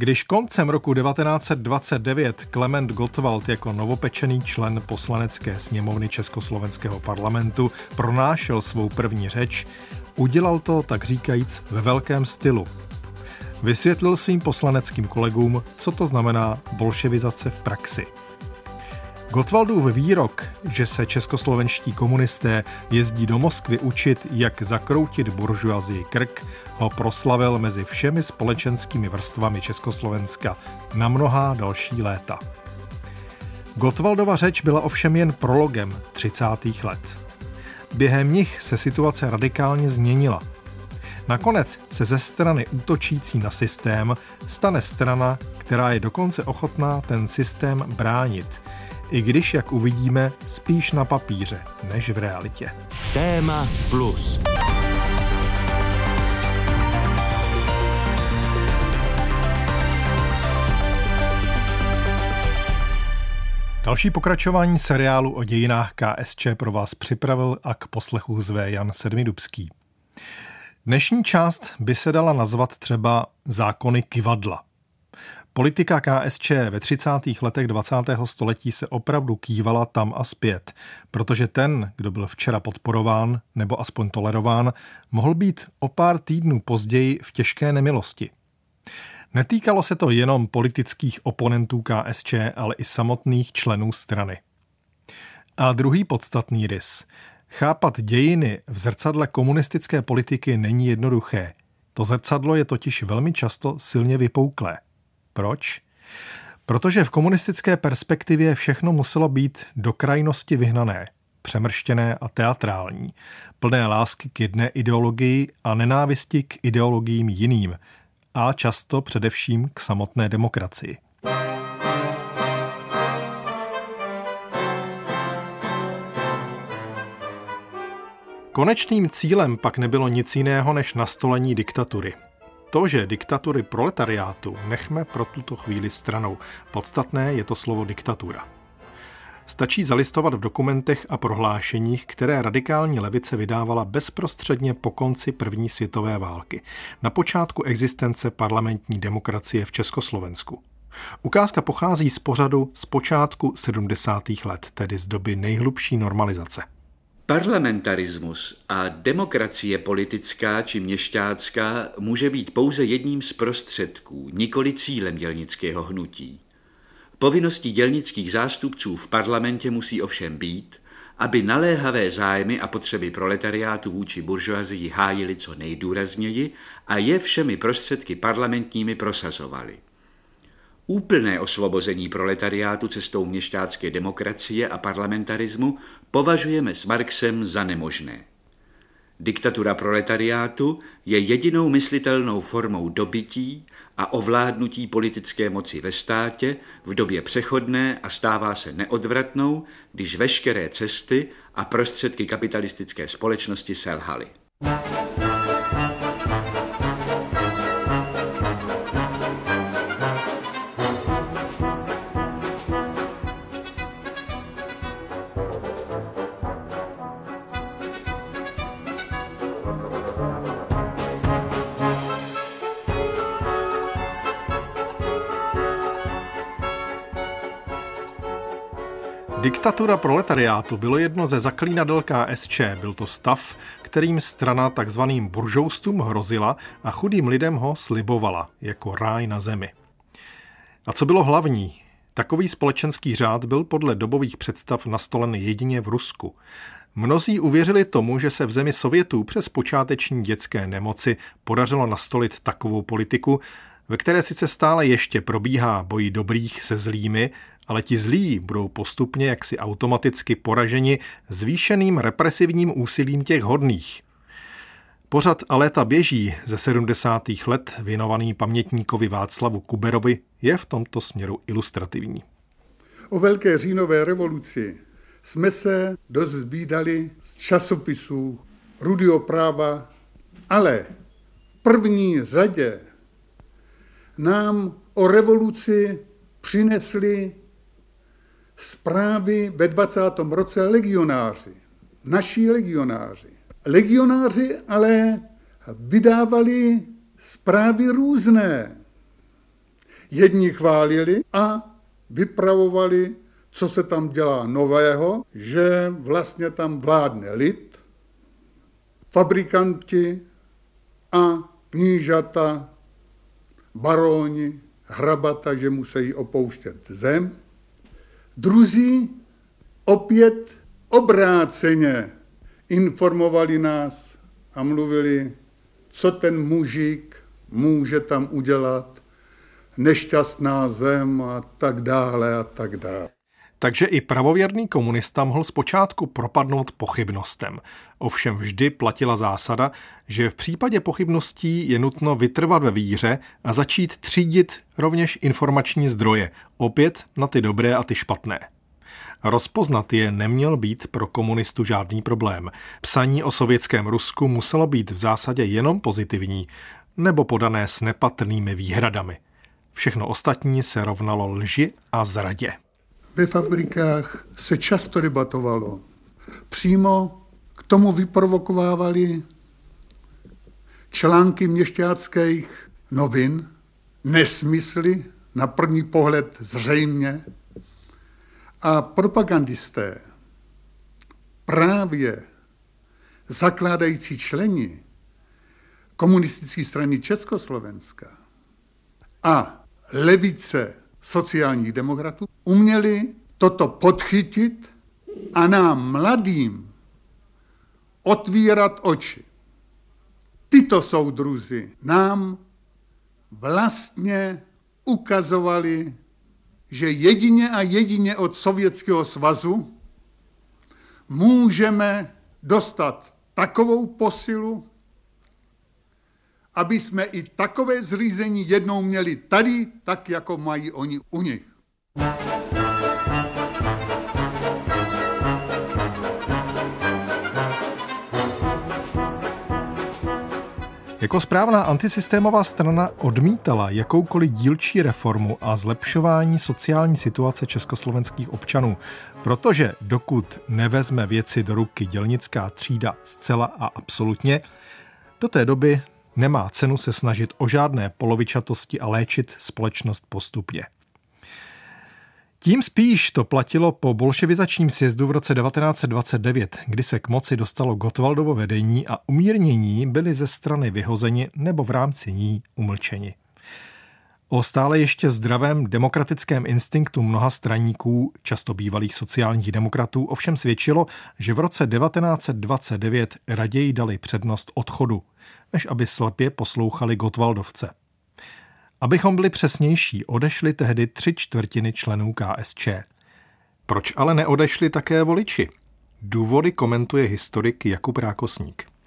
Když koncem roku 1929 Klement Gottwald jako novopečený člen poslanecké sněmovny Československého parlamentu pronášel svou první řeč, udělal to tak říkajíc ve velkém stylu. Vysvětlil svým poslaneckým kolegům, co to znamená bolševizace v praxi. Gotwaldův výrok, že se českoslovenští komunisté jezdí do Moskvy učit, jak zakroutit buržuazii krk, ho proslavil mezi všemi společenskými vrstvami Československa na mnohá další léta. Gotwaldova řeč byla ovšem jen prologem 30. let. Během nich se situace radikálně změnila. Nakonec se ze strany útočící na systém stane strana, která je dokonce ochotná ten systém bránit – i když, jak uvidíme, spíš na papíře než v realitě. Téma plus. Další pokračování seriálu o dějinách KSČ pro vás připravil a k poslechu zve Jan Sedmidubský. Dnešní část by se dala nazvat třeba zákony kivadla. Politika KSČ ve 30. letech 20. století se opravdu kývala tam a zpět, protože ten, kdo byl včera podporován nebo aspoň tolerován, mohl být o pár týdnů později v těžké nemilosti. Netýkalo se to jenom politických oponentů KSČ, ale i samotných členů strany. A druhý podstatný rys. Chápat dějiny v zrcadle komunistické politiky není jednoduché. To zrcadlo je totiž velmi často silně vypouklé. Proč? Protože v komunistické perspektivě všechno muselo být do krajnosti vyhnané, přemrštěné a teatrální, plné lásky k jedné ideologii a nenávisti k ideologiím jiným a často především k samotné demokracii. Konečným cílem pak nebylo nic jiného než nastolení diktatury – to, že diktatury proletariátu nechme pro tuto chvíli stranou. Podstatné je to slovo diktatura. Stačí zalistovat v dokumentech a prohlášeních, které radikální levice vydávala bezprostředně po konci první světové války, na počátku existence parlamentní demokracie v Československu. Ukázka pochází z pořadu z počátku 70. let, tedy z doby nejhlubší normalizace. Parlamentarismus a demokracie politická či měšťácká může být pouze jedním z prostředků, nikoli cílem dělnického hnutí. Povinností dělnických zástupců v parlamentě musí ovšem být, aby naléhavé zájmy a potřeby proletariátu vůči buržoazii hájili co nejdůrazněji a je všemi prostředky parlamentními prosazovali. Úplné osvobození proletariátu cestou měšťácké demokracie a parlamentarismu považujeme s Marxem za nemožné. Diktatura proletariátu je jedinou myslitelnou formou dobytí a ovládnutí politické moci ve státě v době přechodné a stává se neodvratnou, když veškeré cesty a prostředky kapitalistické společnosti selhaly. Diktatura proletariátu bylo jedno ze zaklínadel KSČ. Byl to stav, kterým strana takzvaným buržoustům hrozila a chudým lidem ho slibovala jako ráj na zemi. A co bylo hlavní? Takový společenský řád byl podle dobových představ nastolen jedině v Rusku. Mnozí uvěřili tomu, že se v zemi Sovětů přes počáteční dětské nemoci podařilo nastolit takovou politiku, ve které sice stále ještě probíhá boj dobrých se zlými, ale ti zlí budou postupně jaksi automaticky poraženi zvýšeným represivním úsilím těch hodných. Pořad a léta běží ze 70. let věnovaný pamětníkovi Václavu Kuberovi je v tomto směru ilustrativní. O Velké říjnové revoluci jsme se dozvídali z časopisů Rudio práva, ale v první řadě nám o revoluci přinesli zprávy ve 20. roce legionáři, naši legionáři. Legionáři ale vydávali zprávy různé. Jedni chválili a vypravovali, co se tam dělá nového, že vlastně tam vládne lid, fabrikanti a knížata, baróni, hrabata, že musí opouštět zem. Druzí opět obráceně informovali nás a mluvili, co ten mužík může tam udělat, nešťastná zem a tak dále a tak dále. Takže i pravověrný komunista mohl zpočátku propadnout pochybnostem. Ovšem vždy platila zásada, že v případě pochybností je nutno vytrvat ve víře a začít třídit rovněž informační zdroje, opět na ty dobré a ty špatné. Rozpoznat je neměl být pro komunistu žádný problém. Psaní o sovětském Rusku muselo být v zásadě jenom pozitivní, nebo podané s nepatrnými výhradami. Všechno ostatní se rovnalo lži a zradě. Ve fabrikách se často debatovalo. Přímo k tomu vyprovokovávali články měšťáckých novin, nesmysly, na první pohled zřejmě, a propagandisté, právě zakládající členi komunistické strany Československa a levice sociálních demokratů uměli toto podchytit a nám mladým otvírat oči. Tyto soudruzi nám vlastně ukazovali že jedině a jedině od Sovětského svazu můžeme dostat takovou posilu, aby jsme i takové zřízení jednou měli tady, tak jako mají oni u nich. Jako správná antisystémová strana odmítala jakoukoliv dílčí reformu a zlepšování sociální situace československých občanů, protože dokud nevezme věci do ruky dělnická třída zcela a absolutně, do té doby nemá cenu se snažit o žádné polovičatosti a léčit společnost postupně. Tím spíš to platilo po bolševizačním sjezdu v roce 1929, kdy se k moci dostalo Gotwaldovo vedení a umírnění byli ze strany vyhozeni nebo v rámci ní umlčeni. O stále ještě zdravém demokratickém instinktu mnoha straníků, často bývalých sociálních demokratů, ovšem svědčilo, že v roce 1929 raději dali přednost odchodu, než aby slepě poslouchali Gotwaldovce. Abychom byli přesnější, odešli tehdy tři čtvrtiny členů KSČ. Proč ale neodešli také voliči? Důvody komentuje historik Jakub Rákosník.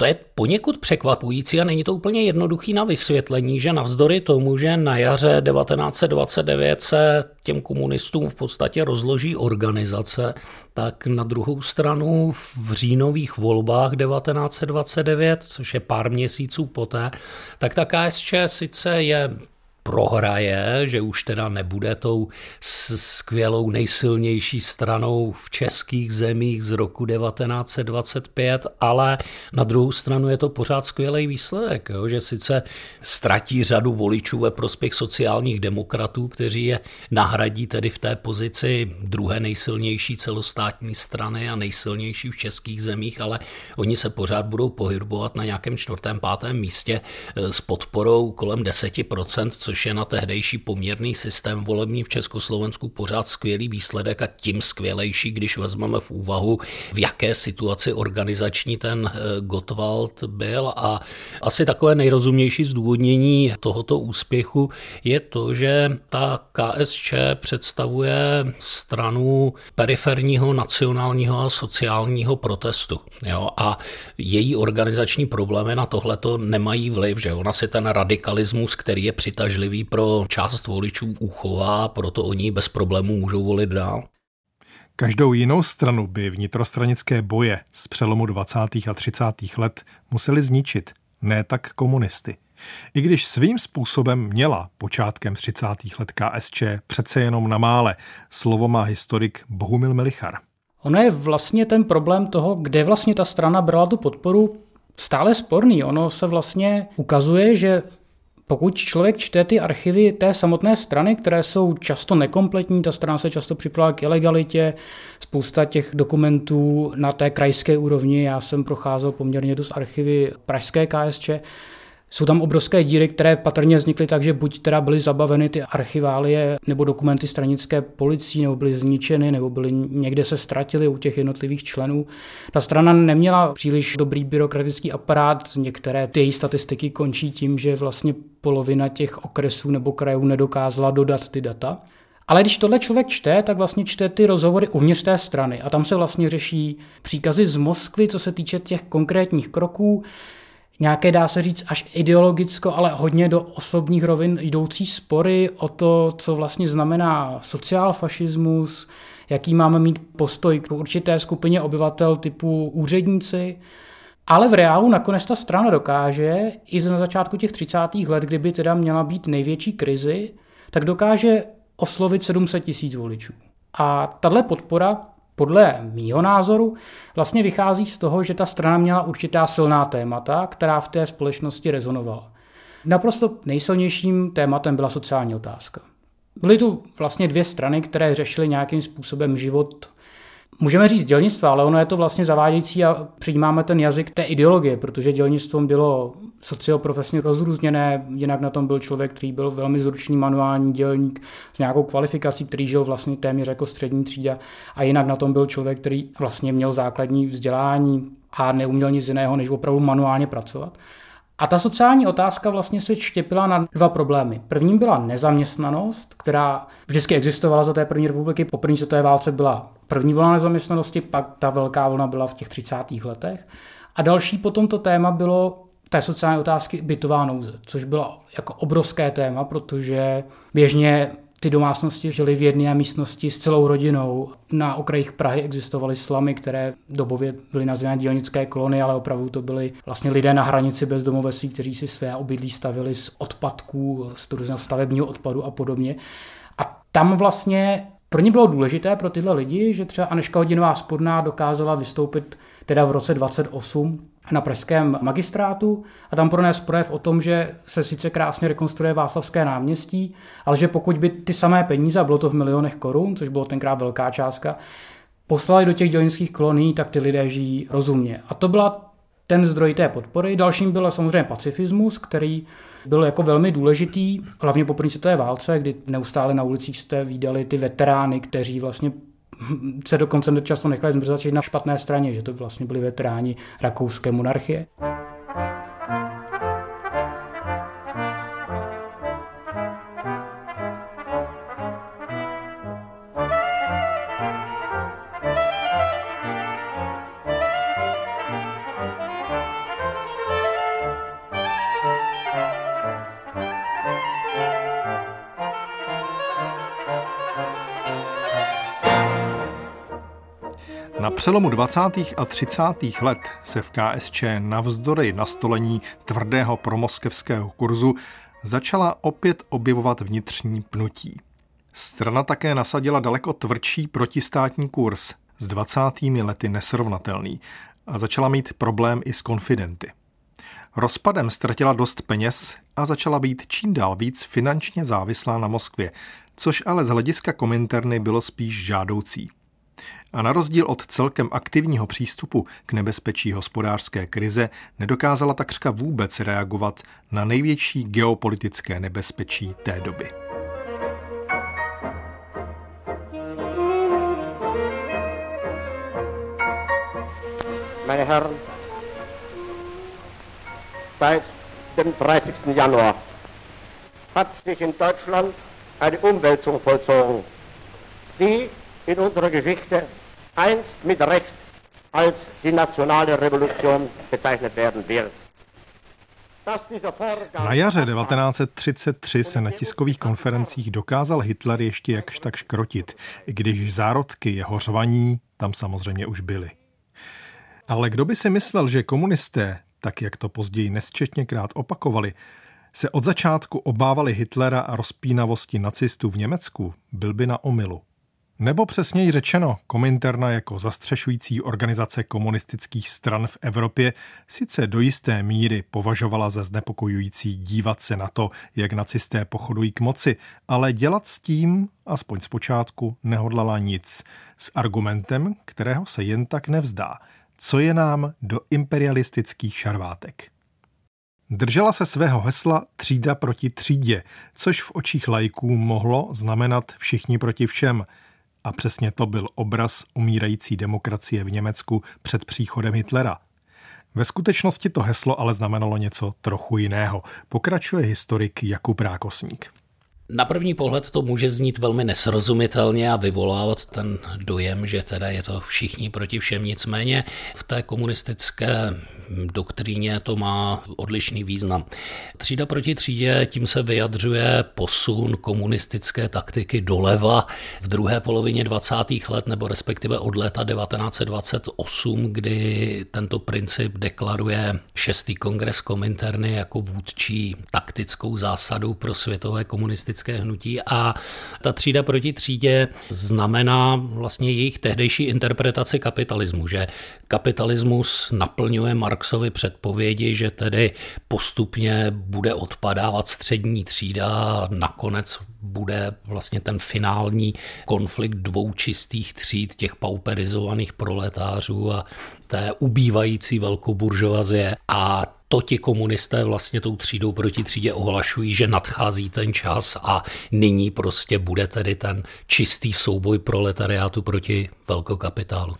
To je poněkud překvapující a není to úplně jednoduchý na vysvětlení, že navzdory tomu, že na jaře 1929 se těm komunistům v podstatě rozloží organizace, tak na druhou stranu v říjnových volbách 1929, což je pár měsíců poté, tak ta KSČ sice je prohraje, že už teda nebude tou skvělou nejsilnější stranou v českých zemích z roku 1925, ale na druhou stranu je to pořád skvělý výsledek, jo? že sice ztratí řadu voličů ve prospěch sociálních demokratů, kteří je nahradí tedy v té pozici druhé nejsilnější celostátní strany a nejsilnější v českých zemích, ale oni se pořád budou pohybovat na nějakém čtvrtém, pátém místě eh, s podporou kolem 10%, což což je na tehdejší poměrný systém volební v Československu pořád skvělý výsledek a tím skvělejší, když vezmeme v úvahu, v jaké situaci organizační ten eh, Gottwald byl a asi takové nejrozumější zdůvodnění tohoto úspěchu je to, že ta KSČ představuje stranu periferního nacionálního a sociálního protestu. Jo? A její organizační problémy na tohleto nemají vliv, že ona si ten radikalismus, který je přitažlivý citlivý pro část voličů uchová, proto oni bez problémů můžou volit dál. Každou jinou stranu by vnitrostranické boje z přelomu 20. a 30. let museli zničit, ne tak komunisty. I když svým způsobem měla počátkem 30. let KSČ přece jenom na mále, slovo má historik Bohumil Melichar. Ono je vlastně ten problém toho, kde vlastně ta strana brala tu podporu stále sporný. Ono se vlastně ukazuje, že Pokud člověk čte ty archivy té samotné strany, které jsou často nekompletní, ta strana se často připravila k ilegalitě, spousta těch dokumentů na té krajské úrovni, já jsem procházel poměrně dost archivy pražské KSČ, jsou tam obrovské díry, které patrně vznikly tak, že buď teda byly zabaveny ty archiválie nebo dokumenty stranické policií, nebo byly zničeny, nebo byly někde se ztratily u těch jednotlivých členů. Ta strana neměla příliš dobrý byrokratický aparát, některé ty její statistiky končí tím, že vlastně polovina těch okresů nebo krajů nedokázala dodat ty data. Ale když tohle člověk čte, tak vlastně čte ty rozhovory uvnitř té strany a tam se vlastně řeší příkazy z Moskvy, co se týče těch konkrétních kroků, nějaké, dá se říct, až ideologicko, ale hodně do osobních rovin jdoucí spory o to, co vlastně znamená sociálfašismus, jaký máme mít postoj k určité skupině obyvatel typu úředníci. Ale v reálu nakonec ta strana dokáže, i na začátku těch 30. let, kdyby teda měla být největší krizi, tak dokáže oslovit 700 tisíc voličů. A tahle podpora podle mýho názoru vlastně vychází z toho, že ta strana měla určitá silná témata, která v té společnosti rezonovala. Naprosto nejsilnějším tématem byla sociální otázka. Byly tu vlastně dvě strany, které řešily nějakým způsobem život Můžeme říct dělnictvo, ale ono je to vlastně zavádějící a přijímáme ten jazyk té ideologie, protože dělnictvom bylo socioprofesně rozrůzněné, jinak na tom byl člověk, který byl velmi zručný manuální dělník s nějakou kvalifikací, který žil vlastně téměř jako střední třída a jinak na tom byl člověk, který vlastně měl základní vzdělání a neuměl nic jiného, než opravdu manuálně pracovat. A ta sociální otázka vlastně se štěpila na dva problémy. Prvním byla nezaměstnanost, která vždycky existovala za té první republiky. Po první světové válce byla první vlna nezaměstnanosti, pak ta velká vlna byla v těch 30. letech. A další potom to téma bylo té sociální otázky bytová nouze, což bylo jako obrovské téma, protože běžně ty domácnosti žily v jedné místnosti s celou rodinou. Na okrajích Prahy existovaly slamy, které dobově byly nazývány dělnické kolony, ale opravdu to byly vlastně lidé na hranici bezdomovectví, kteří si své obydlí stavili z odpadků, z stavebního odpadu a podobně. A tam vlastně pro ně bylo důležité, pro tyhle lidi, že třeba Aneška Hodinová spodná dokázala vystoupit teda v roce 28 na pražském magistrátu a tam pronést projev o tom, že se sice krásně rekonstruuje Václavské náměstí, ale že pokud by ty samé peníze, bylo to v milionech korun, což bylo tenkrát velká částka, poslali do těch dělnických kolonií, tak ty lidé žijí rozumně. A to byla ten zdroj té podpory. Dalším byl samozřejmě pacifismus, který byl jako velmi důležitý, hlavně po první světové válce, kdy neustále na ulicích jste viděli ty veterány, kteří vlastně se dokonce často nechali zmrzat na špatné straně, že to vlastně byli veteráni rakouské monarchie. Přelomu 20. a 30. let se v KSČ navzdory nastolení tvrdého promoskevského kurzu začala opět objevovat vnitřní pnutí. Strana také nasadila daleko tvrdší protistátní kurz, s 20. lety nesrovnatelný, a začala mít problém i s konfidenty. Rozpadem ztratila dost peněz a začala být čím dál víc finančně závislá na Moskvě, což ale z hlediska kominterny bylo spíš žádoucí a na rozdíl od celkem aktivního přístupu k nebezpečí hospodářské krize nedokázala takřka vůbec reagovat na největší geopolitické nebezpečí té doby. Meine Herren, seit dem 30. Januar hat sich in Deutschland eine Umwälzung vollzogen, die in unserer Geschichte einst mit Recht als die nationale Revolution bezeichnet werden wird. Na jaře 1933 se na tiskových konferencích dokázal Hitler ještě jakž tak škrotit, i když zárodky jeho řvaní tam samozřejmě už byly. Ale kdo by si myslel, že komunisté, tak jak to později nesčetněkrát opakovali, se od začátku obávali Hitlera a rozpínavosti nacistů v Německu, byl by na omilu. Nebo přesněji řečeno, Kominterna jako zastřešující organizace komunistických stran v Evropě sice do jisté míry považovala za znepokojující dívat se na to, jak nacisté pochodují k moci, ale dělat s tím, aspoň zpočátku, nehodlala nic. S argumentem, kterého se jen tak nevzdá. Co je nám do imperialistických šarvátek? Držela se svého hesla třída proti třídě, což v očích lajků mohlo znamenat všichni proti všem – a přesně to byl obraz umírající demokracie v Německu před příchodem Hitlera. Ve skutečnosti to heslo ale znamenalo něco trochu jiného, pokračuje historik Jakub Rákosník. Na první pohled to může znít velmi nesrozumitelně a vyvolávat ten dojem, že teda je to všichni proti všem. Nicméně v té komunistické doktríně to má odlišný význam. Třída proti třídě, tím se vyjadřuje posun komunistické taktiky doleva v druhé polovině 20. let, nebo respektive od léta 1928, kdy tento princip deklaruje šestý kongres Kominterny jako vůdčí taktickou zásadu pro světové komunistické hnutí a ta třída proti třídě znamená vlastně jejich tehdejší interpretaci kapitalismu, že kapitalismus naplňuje Mark Marxovy předpovědi, že tedy postupně bude odpadávat střední třída a nakonec bude vlastně ten finální konflikt dvou čistých tříd, těch pauperizovaných proletářů a té ubývající velkoburžovazie a to ti komunisté vlastně tou třídou proti třídě ohlašují, že nadchází ten čas a nyní prostě bude tedy ten čistý souboj proletariátu proti velkokapitálu.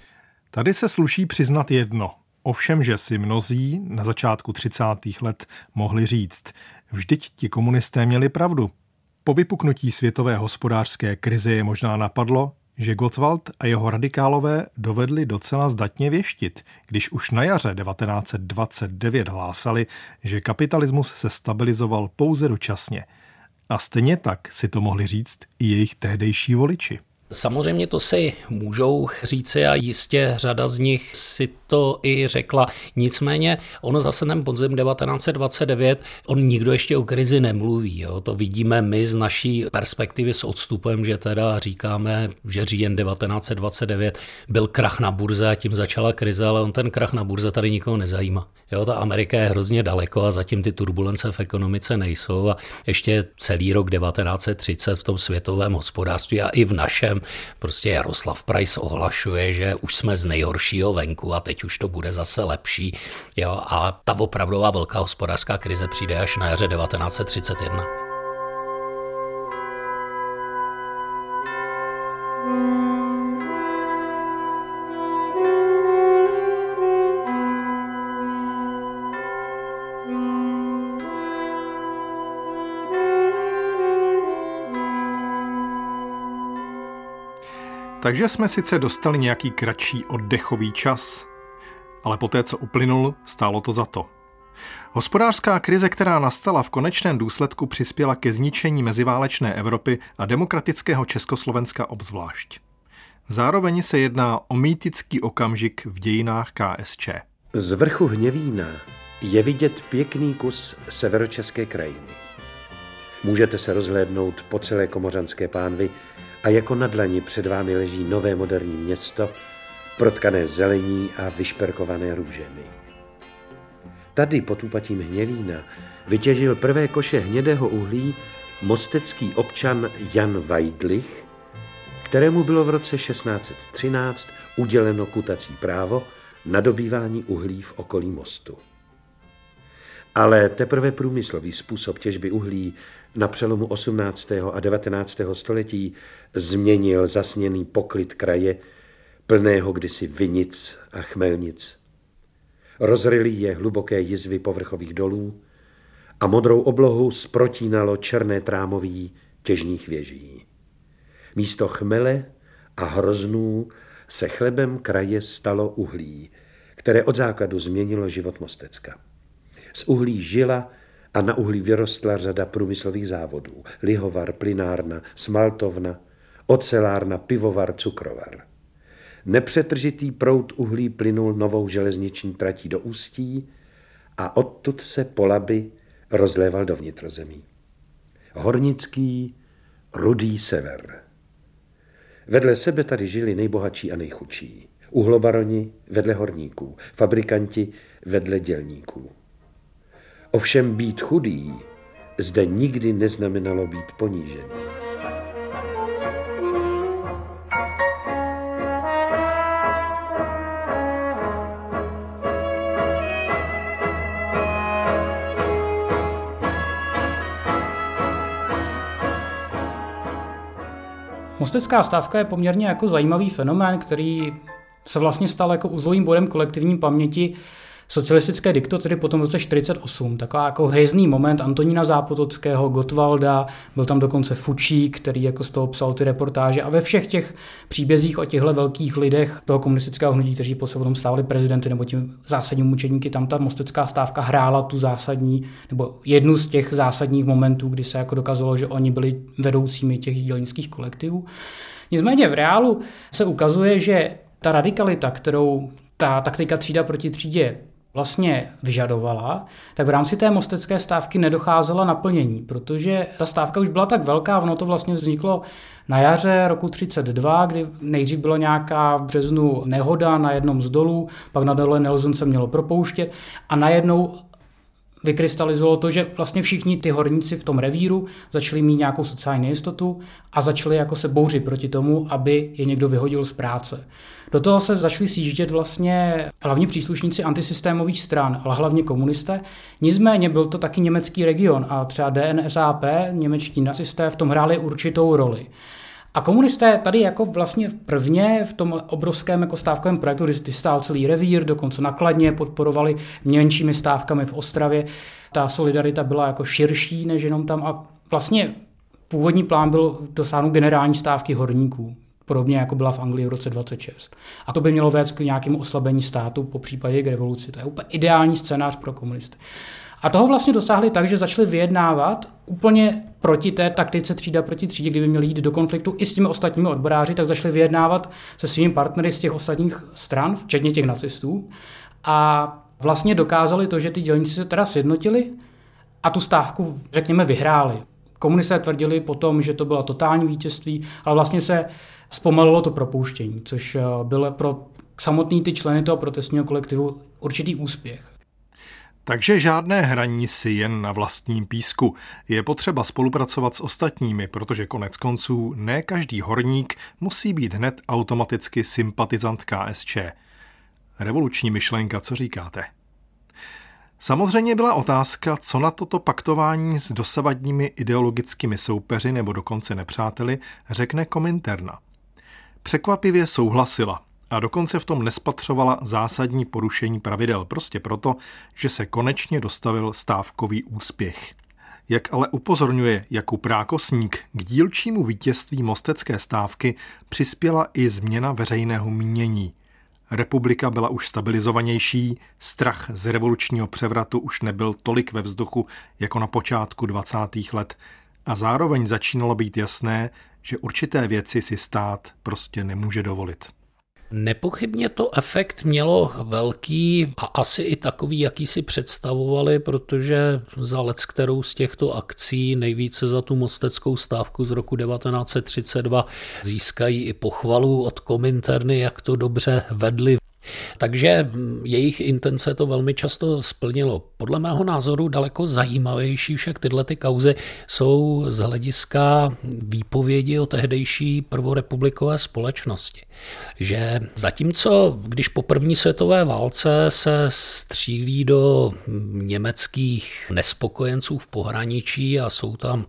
Tady se sluší přiznat jedno. Ovšem, že si mnozí na začátku 30. let mohli říct, vždyť ti komunisté měli pravdu. Po vypuknutí světové hospodářské krize je možná napadlo, že Gottwald a jeho radikálové dovedli docela zdatně věštit, když už na jaře 1929 hlásali, že kapitalismus se stabilizoval pouze dočasně. A stejně tak si to mohli říct i jejich tehdejší voliči. Samozřejmě to si můžou říci a jistě řada z nich si to i řekla. Nicméně ono zase ten podzim 1929, on nikdo ještě o krizi nemluví. Jo. To vidíme my z naší perspektivy s odstupem, že teda říkáme, že říjen 1929 byl krach na burze a tím začala krize, ale on ten krach na burze tady nikoho nezajímá. Jo, ta Amerika je hrozně daleko a zatím ty turbulence v ekonomice nejsou a ještě celý rok 1930 v tom světovém hospodářství a i v našem prostě Jaroslav Price ohlašuje, že už jsme z nejhoršího venku a teď už to bude zase lepší. Jo, a ta opravdová velká hospodářská krize přijde až na jaře 1931. Takže jsme sice dostali nějaký kratší oddechový čas, ale poté, co uplynul, stálo to za to. Hospodářská krize, která nastala v konečném důsledku, přispěla ke zničení meziválečné Evropy a demokratického Československa obzvlášť. Zároveň se jedná o mýtický okamžik v dějinách KSČ. Z vrchu Hněvína je vidět pěkný kus severočeské krajiny. Můžete se rozhlédnout po celé komořanské pánvi a jako na dlani před vámi leží nové moderní město, protkané zelení a vyšperkované růžemi. Tady pod úpatím Hněvína vytěžil prvé koše hnědého uhlí mostecký občan Jan Weidlich, kterému bylo v roce 1613 uděleno kutací právo na dobývání uhlí v okolí mostu. Ale teprve průmyslový způsob těžby uhlí na přelomu 18. a 19. století změnil zasněný poklid kraje, plného kdysi vinic a chmelnic. Rozryli je hluboké jizvy povrchových dolů a modrou oblohu sprotínalo černé trámoví těžních věží. Místo chmele a hroznů se chlebem kraje stalo uhlí, které od základu změnilo život Mostecka. Z uhlí žila a na uhlí vyrostla řada průmyslových závodů. Lihovar, plynárna, smaltovna, ocelárna, pivovar, cukrovar. Nepřetržitý prout uhlí plynul novou železniční tratí do Ústí a odtud se po Laby rozléval do vnitrozemí. Hornický, rudý sever. Vedle sebe tady žili nejbohatší a nejchudší. Uhlobaroni vedle horníků, fabrikanti vedle dělníků. Ovšem být chudý zde nikdy neznamenalo být ponížený. Mostecká stávka je poměrně jako zajímavý fenomén, který se vlastně stal jako uzlovým bodem kolektivní paměti socialistické diktatury potom v roce 48. Taková jako hvězdný moment Antonína Zápotockého, Gotwalda, byl tam dokonce Fučík, který jako z toho psal ty reportáže a ve všech těch příbězích o těchto velkých lidech toho komunistického hnutí, kteří po sebou stávali prezidenty nebo tím zásadní mučedníky, tam ta mostecká stávka hrála tu zásadní, nebo jednu z těch zásadních momentů, kdy se jako dokazalo, že oni byli vedoucími těch dělnických kolektivů. Nicméně v reálu se ukazuje, že ta radikalita, kterou ta taktika třída proti třídě vlastně vyžadovala, tak v rámci té mostecké stávky nedocházela naplnění, protože ta stávka už byla tak velká, ono to vlastně vzniklo na jaře roku 32, kdy nejdřív byla nějaká v březnu nehoda na jednom z dolů, pak na dole Nelson se mělo propouštět a najednou vykrystalizovalo to, že vlastně všichni ty horníci v tom revíru začali mít nějakou sociální nejistotu a začali jako se bouřit proti tomu, aby je někdo vyhodil z práce. Do toho se začali sjíždět vlastně hlavní příslušníci antisystémových stran, ale hlavně komunisté. Nicméně byl to taky německý region a třeba DNSAP, němečtí nacisté, v tom hráli určitou roli. A komunisté tady jako vlastně prvně v tom obrovském jako stávkovém projektu, kdy stál celý revír, dokonce nakladně podporovali menšími stávkami v Ostravě. Ta solidarita byla jako širší než jenom tam a vlastně původní plán byl dosáhnout generální stávky horníků podobně jako byla v Anglii v roce 26. A to by mělo vést k nějakému oslabení státu, po případě k revoluci. To je úplně ideální scénář pro komunisty. A toho vlastně dosáhli tak, že začali vyjednávat úplně proti té taktice třída proti třídě, kdyby měli jít do konfliktu i s těmi ostatními odboráři, tak začali vyjednávat se svými partnery z těch ostatních stran, včetně těch nacistů. A vlastně dokázali to, že ty dělníci se teda sjednotili a tu stávku, řekněme, vyhráli. Komunisté tvrdili potom, že to bylo totální vítězství, ale vlastně se zpomalilo to propouštění, což eh, byl pro samotný ty členy toho protestního kolektivu určitý úspěch. Takže žádné hraní si jen na vlastním písku. Je potřeba spolupracovat s ostatními, protože konec konců ne každý horník musí být hned automaticky sympatizant KSČ. Revoluční myšlenka, co říkáte? Samozřejmě byla otázka, co na toto paktování s dosavadními ideologickými soupeři nebo dokonce nepřáteli řekne Kominterna. Překvapivě souhlasila a dokonce v tom nespatřovala zásadní porušení pravidel, prostě proto, že se konečně dostavil stávkový úspěch. Jak ale upozorňuje Jakub Rákosník, k dílčímu vítězství mostecké stávky přispěla i změna veřejného mínění. Republika byla už stabilizovanější, strach z revolučního převratu už nebyl tolik ve vzduchu jako na počátku 20. let a zároveň začínalo být jasné, že určité věci si stát prostě nemůže dovolit. Nepochybně to efekt mělo velký a asi i takový, jaký si představovali, protože za let, kterou z těchto akcí nejvíce za tu mosteckou stávku z roku 1932 získají i pochvalu od Kominterny, jak to dobře vedli takže jejich intence to velmi často splnilo. Podle mého názoru daleko zajímavější však tyhle ty kauzy jsou z hlediska výpovědi o tehdejší prvorepublikové společnosti. Že zatímco, když po první světové válce se střílí do německých nespokojenců v pohraničí a jsou tam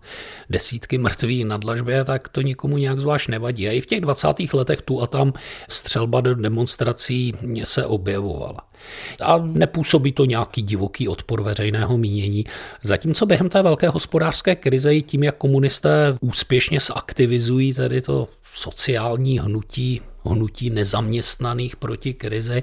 desítky mrtvých na dlažbě, tak to nikomu nějak zvlášť nevadí. A i v těch 20. letech tu a tam střelba do demonstrací se objevovala. A nepůsobí to nějaký divoký odpor veřejného mínění. Zatímco během té velké hospodářské krize i tím, jak komunisté úspěšně zaktivizují tedy to sociální hnutí hnutí nezaměstnaných proti krizi,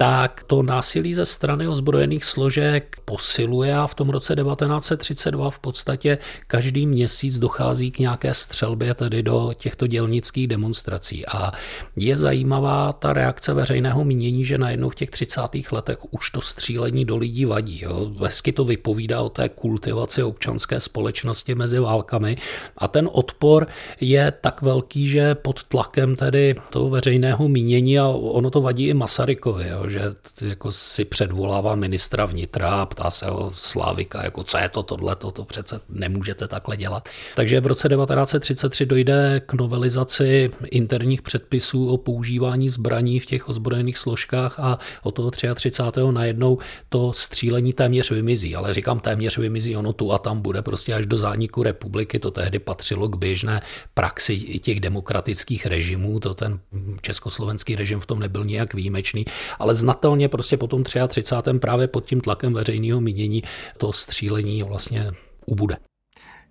tak to násilí ze strany ozbrojených složek posiluje a v tom roce 1932 v podstatě každý měsíc dochází k nějaké střelbě tedy do těchto dělnických demonstrací. A je zajímavá ta reakce veřejného mínění, že najednou v těch 30. letech už to střílení do lidí vadí. Jo. Hezky to vypovídá o té kultivaci občanské společnosti mezi válkami a ten odpor je tak velký, že pod tlakem tedy veřejného mínění a ono to vadí i Masarykovi, jo, že jako si předvolává ministra vnitra a ptá se o Slávika, jako co je to tohle, to, to přece nemůžete takhle dělat. Takže v roce 1933 dojde k novelizaci interních předpisů o používání zbraní v těch ozbrojených složkách a od toho 33. najednou to střílení téměř vymizí. Ale říkám téměř vymizí, ono tu a tam bude prostě až do zániku republiky. To tehdy patřilo k běžné praxi i těch demokratických režimů. To ten československý režim v tom nebyl nijak výjimečný, ale znatelně prostě po tom 33. právě pod tím tlakem veřejného mínění to střílení vlastně ubude.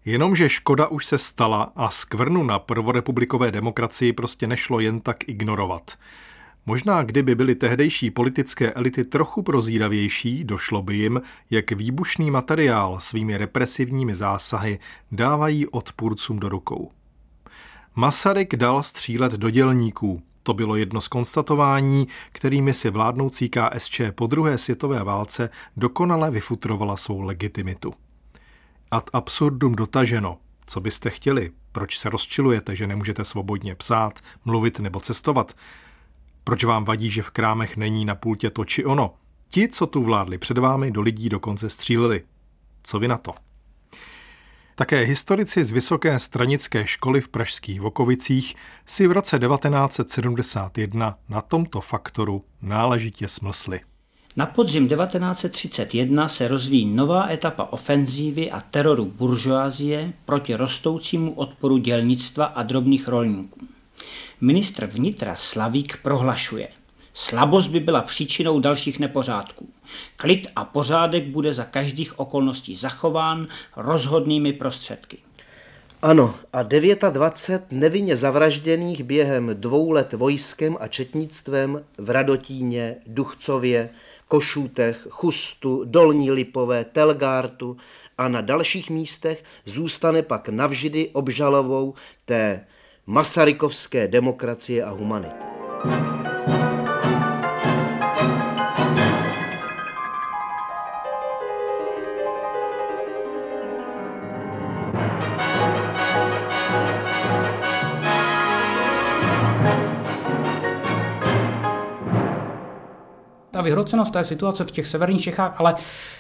Jenomže škoda už se stala a skvrnu na prvorepublikové demokracii prostě nešlo jen tak ignorovat. Možná kdyby byly tehdejší politické elity trochu prozíravější, došlo by jim, jak výbušný materiál svými represivními zásahy dávají odpůrcům do rukou. Masaryk dal střílet do dělníků. To bylo jedno z konstatování, kterými si vládnoucí KSČ po druhé světové válce dokonale vyfutrovala svou legitimitu. Ad absurdum dotaženo. Co byste chtěli? Proč se rozčilujete, že nemůžete svobodně psát, mluvit nebo cestovat? Proč vám vadí, že v krámech není na pultě to či ono? Ti, co tu vládli před vámi, do lidí dokonce stříleli. Co vy na to? Také historici z Vysoké stranické školy v pražských Vokovicích si v roce 1971 na tomto faktoru náležitě smlsli. Na podzim 1931 se rozvíjí nová etapa ofenzívy a teroru buržoazie proti rostoucímu odporu dělnictva a drobných rolníků. Ministr vnitra Slavík prohlašuje, slabost by byla příčinou dalších nepořádků. Klid a pořádek bude za každých okolností zachován rozhodnými prostředky. Ano, a 29 nevinně zavražděných během dvou let vojskem a četnictvem v Radotíně, Duchcově, Košůtech, Chustu, Dolní Lipové, Telgártu a na dalších místech zůstane pak navždy obžalovou té masarykovské demokracie a humanity. ta vyhrocenost té situace v těch severních Čechách, ale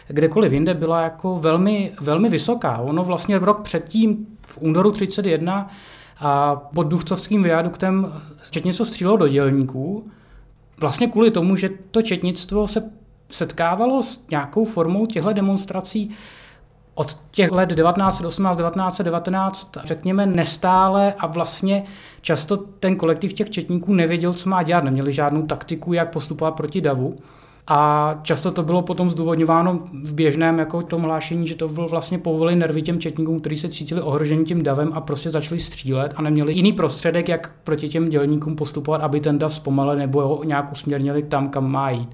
kdekoliv jinde byla jako velmi, velmi vysoká. Ono vlastně rok předtím, v únoru 31, a pod Duchcovským viaduktem četnictvo střílelo do dělníků, vlastně kvůli tomu, že to četnictvo se setkávalo s nějakou formou těchto demonstrací od těch let 1918, 1919, řekněme, nestále a vlastně často ten kolektiv těch četníků nevěděl, co má dělat, neměli žádnou taktiku, jak postupovat proti davu. A často to bylo potom zdůvodňováno v běžném jako tom hlášení, že to byl vlastně povolili nervy těm četníkům, kteří se cítili ohroženi tím davem a prostě začali střílet a neměli jiný prostředek, jak proti těm dělníkům postupovat, aby ten dav zpomalil nebo ho nějak usměrnili tam, kam má jít.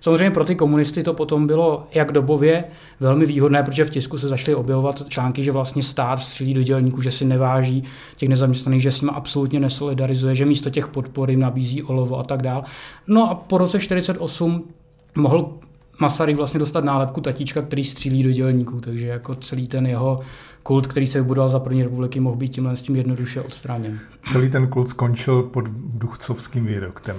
Samozřejmě pro ty komunisty to potom bylo jak dobově velmi výhodné, protože v tisku se začaly objevovat články, že vlastně stát střílí do dělníků, že si neváží těch nezaměstnaných, že s nimi absolutně nesolidarizuje, že místo těch podpor jim nabízí olovo a tak dál. No a po roce 48 mohl Masaryk vlastně dostat nálepku tatíčka, který střílí do dělníků, takže jako celý ten jeho kult, který se vybudoval za první republiky, mohl být tímhle s tím jednoduše odstraněn. Celý ten kult skončil pod Duchcovským výroktem.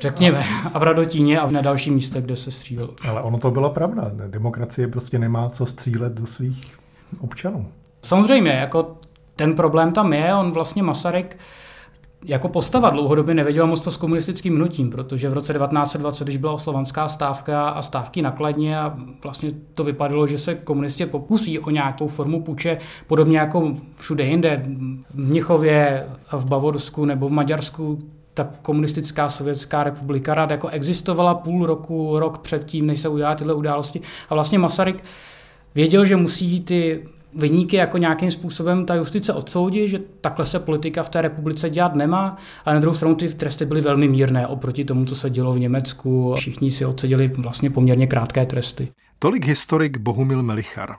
Řekněme, a v Radotíně a na další místě, kde se střílel. Ale ono to byla pravda. Demokracie prostě nemá co střílet do svých občanů. Samozřejmě, jako ten problém tam je, on vlastně Masaryk jako postava dlouhodobě nevěděl moc to s komunistickým hnutím, protože v roce 1920, když byla slovanská stávka a stávky nakladně a vlastně to vypadalo, že se komunisti pokusí o nějakou formu puče, podobně jako všude jinde, v Mnichově, v Bavorsku nebo v Maďarsku, ta komunistická sovětská republika rád jako existovala půl roku, rok předtím, než se udělá tyhle události. A vlastně Masaryk věděl, že musí ty vyníky jako nějakým způsobem ta justice odsoudí, že takhle se politika v té republice dělat nemá, ale na druhou stranu ty tresty byly velmi mírné oproti tomu, co se dělo v Německu. Všichni si odseděli vlastně poměrně krátké tresty. Tolik historik Bohumil Melichar.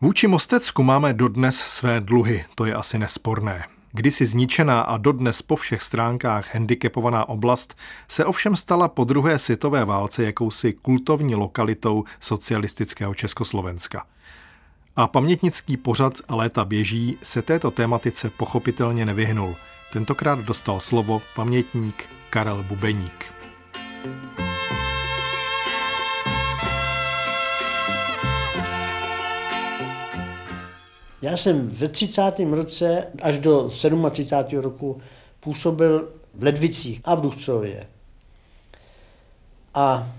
Vůči Mostecku máme dodnes své dluhy, to je asi nesporné. Kdysi zničená a dodnes po všech stránkách handicapovaná oblast se ovšem stala po druhé světové válce jakousi kultovní lokalitou socialistického Československa. A pamětnický pořad a léta běží se této tématice pochopitelně nevyhnul. Tentokrát dostal slovo pamětník Karel Bubeník. Já jsem ve 30. roce až do 37. roku působil v Ledvicích a v Duchcově. A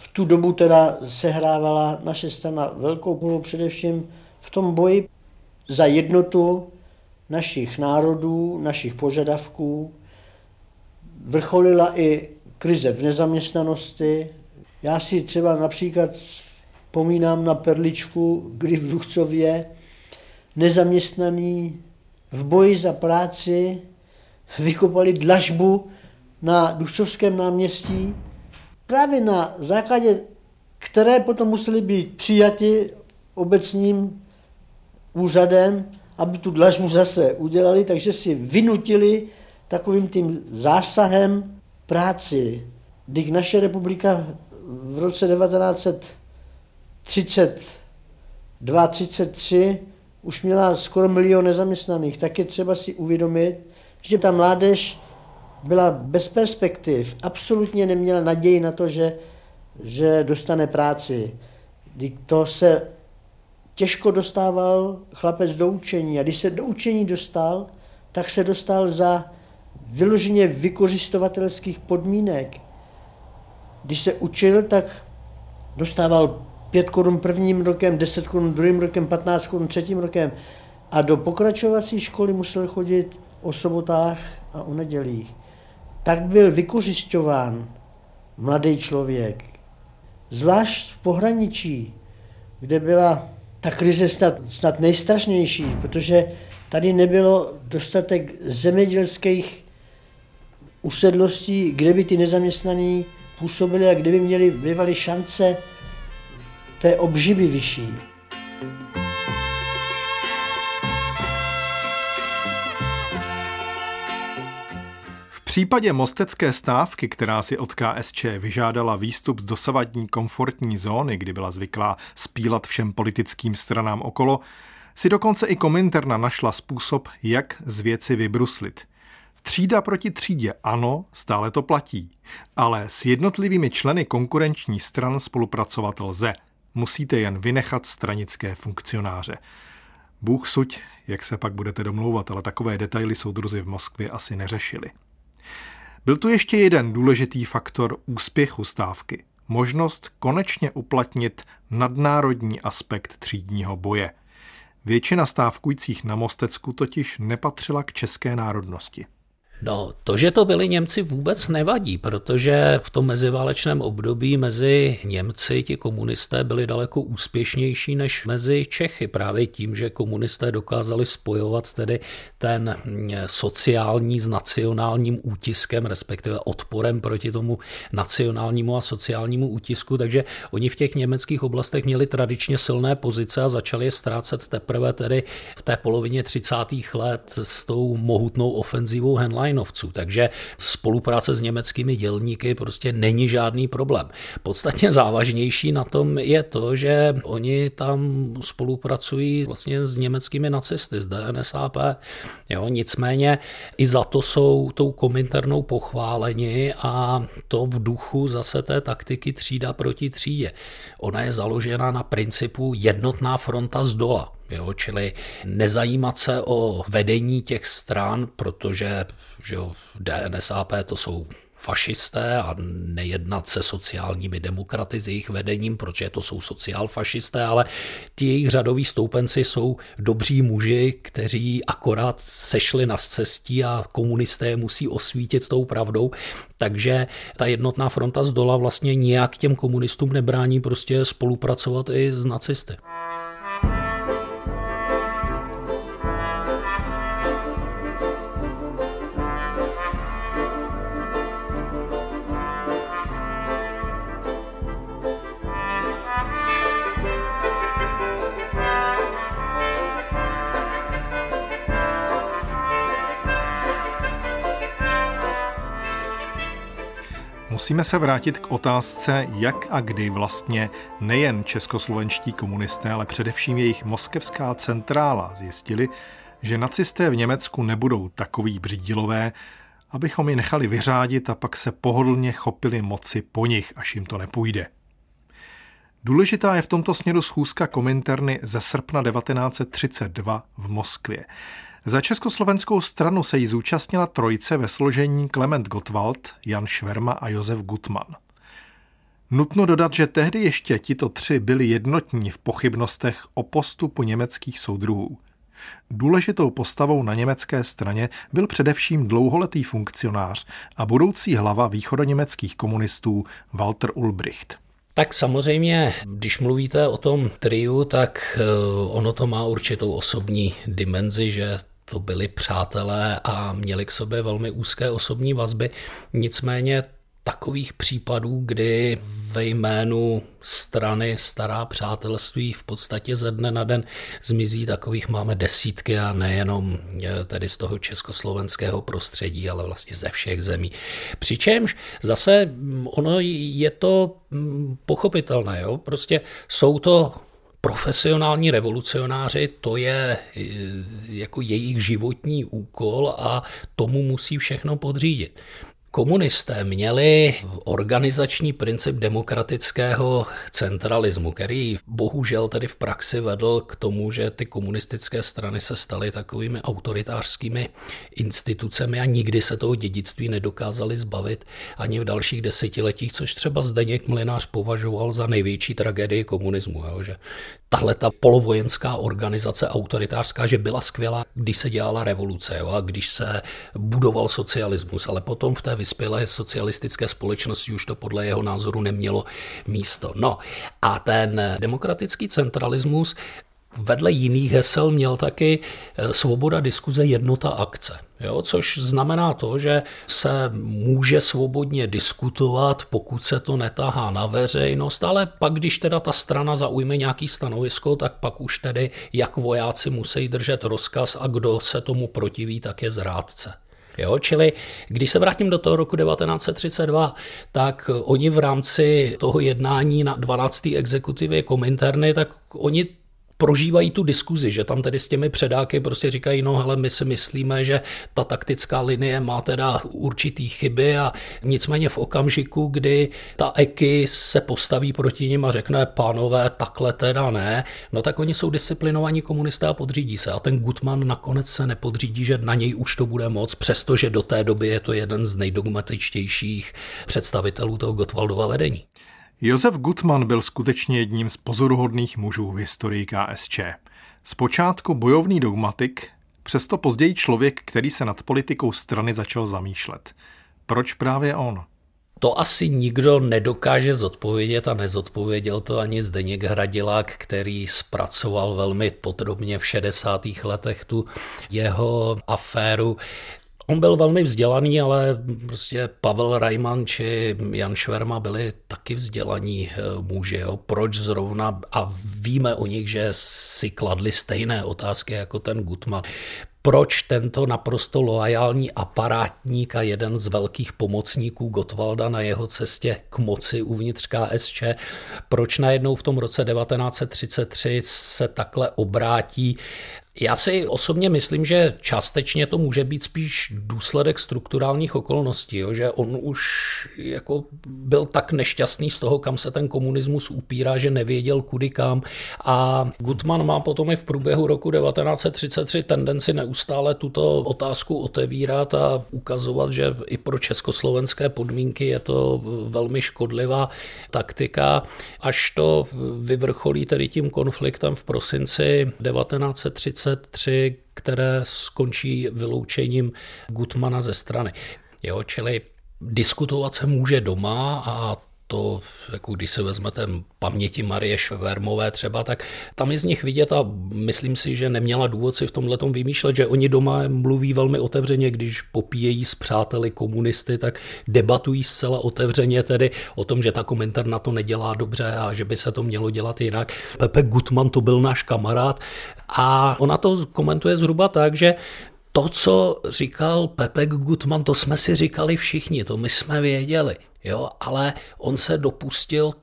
v tu dobu teda sehrávala naše strana velkou úlohu především v tom boji za jednotu našich národů, našich požadavků. Vrcholila i krize v nezaměstnanosti. Já si třeba například vzpomínám na perličku, kdy v Duchcově nezaměstnaný v boji za práci vykopali dlažbu na Dušovském náměstí, právě na základě které potom museli být přijati obecním úřadem, aby tu dlažbu zase udělali, takže si vynutili takovým tím zásahem práci. Když naše republika v roce 1932-33 už měla skoro milion nezaměstnaných, tak je třeba si uvědomit, že ta mládež byla bez perspektiv, absolutně neměla naději na to, že, že dostane práci. To se těžko dostával chlapec do učení a když se do učení dostal, tak se dostal za vyloženě vykořistovatelských podmínek. Když se učil, tak dostával 5 korun prvním rokem, 10 korun druhým rokem, 15 korun třetím rokem. A do pokračovací školy musel chodit o sobotách a o nedělích. Tak byl vykořišťován mladý člověk. Zvlášť v pohraničí, kde byla ta krize snad, snad nejstrašnější, protože tady nebylo dostatek zemědělských usedlostí, kde by ty nezaměstnaní působili a kde by měli bývaly šance té obživy vyšší. V případě mostecké stávky, která si od KSČ vyžádala výstup z dosavadní komfortní zóny, kdy byla zvyklá spílat všem politickým stranám okolo, si dokonce i Kominterna našla způsob, jak z věci vybruslit. Třída proti třídě ano, stále to platí, ale s jednotlivými členy konkurenční stran spolupracovat lze – Musíte jen vynechat stranické funkcionáře. Bůh suď, jak se pak budete domlouvat, ale takové detaily soudruzi v Moskvě asi neřešili. Byl tu ještě jeden důležitý faktor úspěchu stávky. Možnost konečně uplatnit nadnárodní aspekt třídního boje. Většina stávkujících na Mostecku totiž nepatřila k české národnosti. No, to, že to byli Němci, vůbec nevadí, protože v tom meziválečném období mezi Němci, ti komunisté, byli daleko úspěšnější než mezi Čechy. Právě tím, že komunisté dokázali spojovat tedy ten sociální s nacionálním útiskem, respektive odporem proti tomu nacionálnímu a sociálnímu útisku, takže oni v těch německých oblastech měli tradičně silné pozice a začali je ztrácet teprve tedy v té polovině 30. let s tou mohutnou ofenzivou Henlein Steinovců, takže spolupráce s německými dělníky prostě není žádný problém. Podstatně závažnější na tom je to, že oni tam spolupracují vlastně s německými nacisty, s DNSAP. Jo, nicméně i za to jsou tou kominternou pochváleni a to v duchu zase té taktiky třída proti třídě. Ona je založena na principu jednotná fronta z dola. Jo, čili nezajímat se o vedení těch stran, protože že jo, DNSAP to jsou fašisté a nejednat se sociálními demokraty s jejich vedením, protože to jsou sociálfašisté, ale ti jejich řadoví stoupenci jsou dobří muži, kteří akorát sešli na cestí a komunisté musí osvítit tou pravdou, takže ta jednotná fronta z dola vlastně nijak těm komunistům nebrání prostě spolupracovat i s nacisty. Musíme se vrátit k otázce, jak a kdy vlastně nejen českoslovenští komunisté, ale především jejich moskevská centrála zjistili, že nacisté v Německu nebudou takový břídilové, abychom ji nechali vyřádit a pak se pohodlně chopili moci po nich, až jim to nepůjde. Důležitá je v tomto směru schůzka Kominterny ze srpna 1932 v Moskvě. Za československou stranu se jí zúčastnila trojice ve složení Klement Gottwald, Jan Šverma a Josef Gutmann. Nutno dodat, že tehdy ještě tito tři byli jednotní v pochybnostech o postupu německých soudruhů. Důležitou postavou na německé straně byl především dlouholetý funkcionář a budoucí hlava východoněmeckých komunistů Walter Ulbricht. Tak samozřejmě, když mluvíte o tom triu, tak eh, ono to má určitou osobní dimenzi, že to byli přátelé a měli k sobě velmi úzké osobní vazby. Nicméně takových případů, kdy ve jménu strany stará přátelství v podstatě ze dne na den zmizí, takových máme desítky a nejenom eh, tedy z toho československého prostředí, ale vlastně ze všech zemí. Přičemž zase mm, ono je to mm, pochopitelné, jo? prostě jsou to profesionální revolucionáři, to je eh, jako jejich životní úkol a tomu musí všechno podřídit. Komunisté měli organizační princip demokratického centralismu, který bohužel tedy v praxi vedl k tomu, že ty komunistické strany se staly takovými autoritářskými institucemi a nikdy se toho dědictví nedokázali zbavit ani v dalších desetiletích, což třeba Zdeněk Mlinář považoval za největší tragédii komunismu. Jo, že tahle ta polovojenská organizace autoritářská, že byla skvělá, když se dělala revoluce jo, a když se budoval socialismus, ale potom v té vyspělé socialistické společnosti už to podle jeho názoru nemělo místo. No a ten demokratický centralismus vedle jiných hesel měl taky eh, svoboda diskuze, jednota akce. Jo, což znamená to, že se může svobodně diskutovat, pokud se to netahá na veřejnost, ale pak, když teda ta strana zaujme nějaký stanovisko, tak pak už tedy jak vojáci musí držet rozkaz a kdo se tomu protiví, tak je zrádce. Jo, čili když se vrátím do toho roku 1932, tak oni v rámci toho jednání na 12. exekutivě Kominterny, tak oni prožívají tu diskuzi, že tam tedy s těmi předáky prostě říkají, no hele, my si myslíme, že ta taktická linie má teda určitý chyby a nicméně v okamžiku, kdy ta EKY se postaví proti nim a řekne, pánové, takhle teda ne, no tak oni jsou disciplinovaní komunisté a podřídí se. A ten Gutman nakonec se nepodřídí, že na něj už to bude moc, přestože do té doby je to jeden z nejdogmatičtějších představitelů toho Gotwaldova vedení. Josef Gutmann byl skutečně jedním z pozoruhodných mužů v historii KSČ. Zpočátku bojovný dogmatik, přesto později člověk, který se nad politikou strany začal zamýšlet. Proč právě on? To asi nikdo nedokáže zodpovědět a nezodpověděl to ani Zdeněk Hradilák, který zpracoval velmi podrobně v 60. letech tu jeho aféru. On byl velmi vzdělaný, ale prostě Pavel Rajman či Jan Šverma byli taky vzdělaní eh, muži. Jo. Proč zrovna, a víme o nich, že si kladli stejné otázky jako ten Gutman, proč tento naprosto loajální aparátník a jeden z velkých pomocníků Gotwalda na jeho cestě k moci uvnitř KSČ, proč najednou v tom roce 1933 se takhle obrátí já si osobně myslím, že částečně to může být spíš důsledek strukturálních okolností, jo? že on už jako byl tak nešťastný z toho, kam se ten komunismus upírá, že nevěděl kudy kam a Gutman má potom i v průběhu roku 1933 tendenci neustále tuto otázku otevírat a ukazovat, že i pro československé podmínky je to velmi škodlivá taktika, až to vyvrcholí tedy tím konfliktem v prosinci 1930 23, které skončí vyloučením Gutmana ze strany. Jo, čili diskutovat se může doma a to, jako když se vezmete paměti Marie Švermové třeba, tak tam je z nich vidět a myslím si, že neměla důvod si v tomhle vymýšlet, že oni doma mluví velmi otevřeně, když popíjejí s přáteli komunisty, tak debatují zcela otevřeně tedy o tom, že ta komentar na to nedělá dobře a že by se to mělo dělat jinak. Pepe Gutman to byl náš kamarád a ona to komentuje zhruba tak, že to, co říkal Pepek Gutman, to jsme si říkali všichni, to my jsme věděli. Jo, ale on se dopustil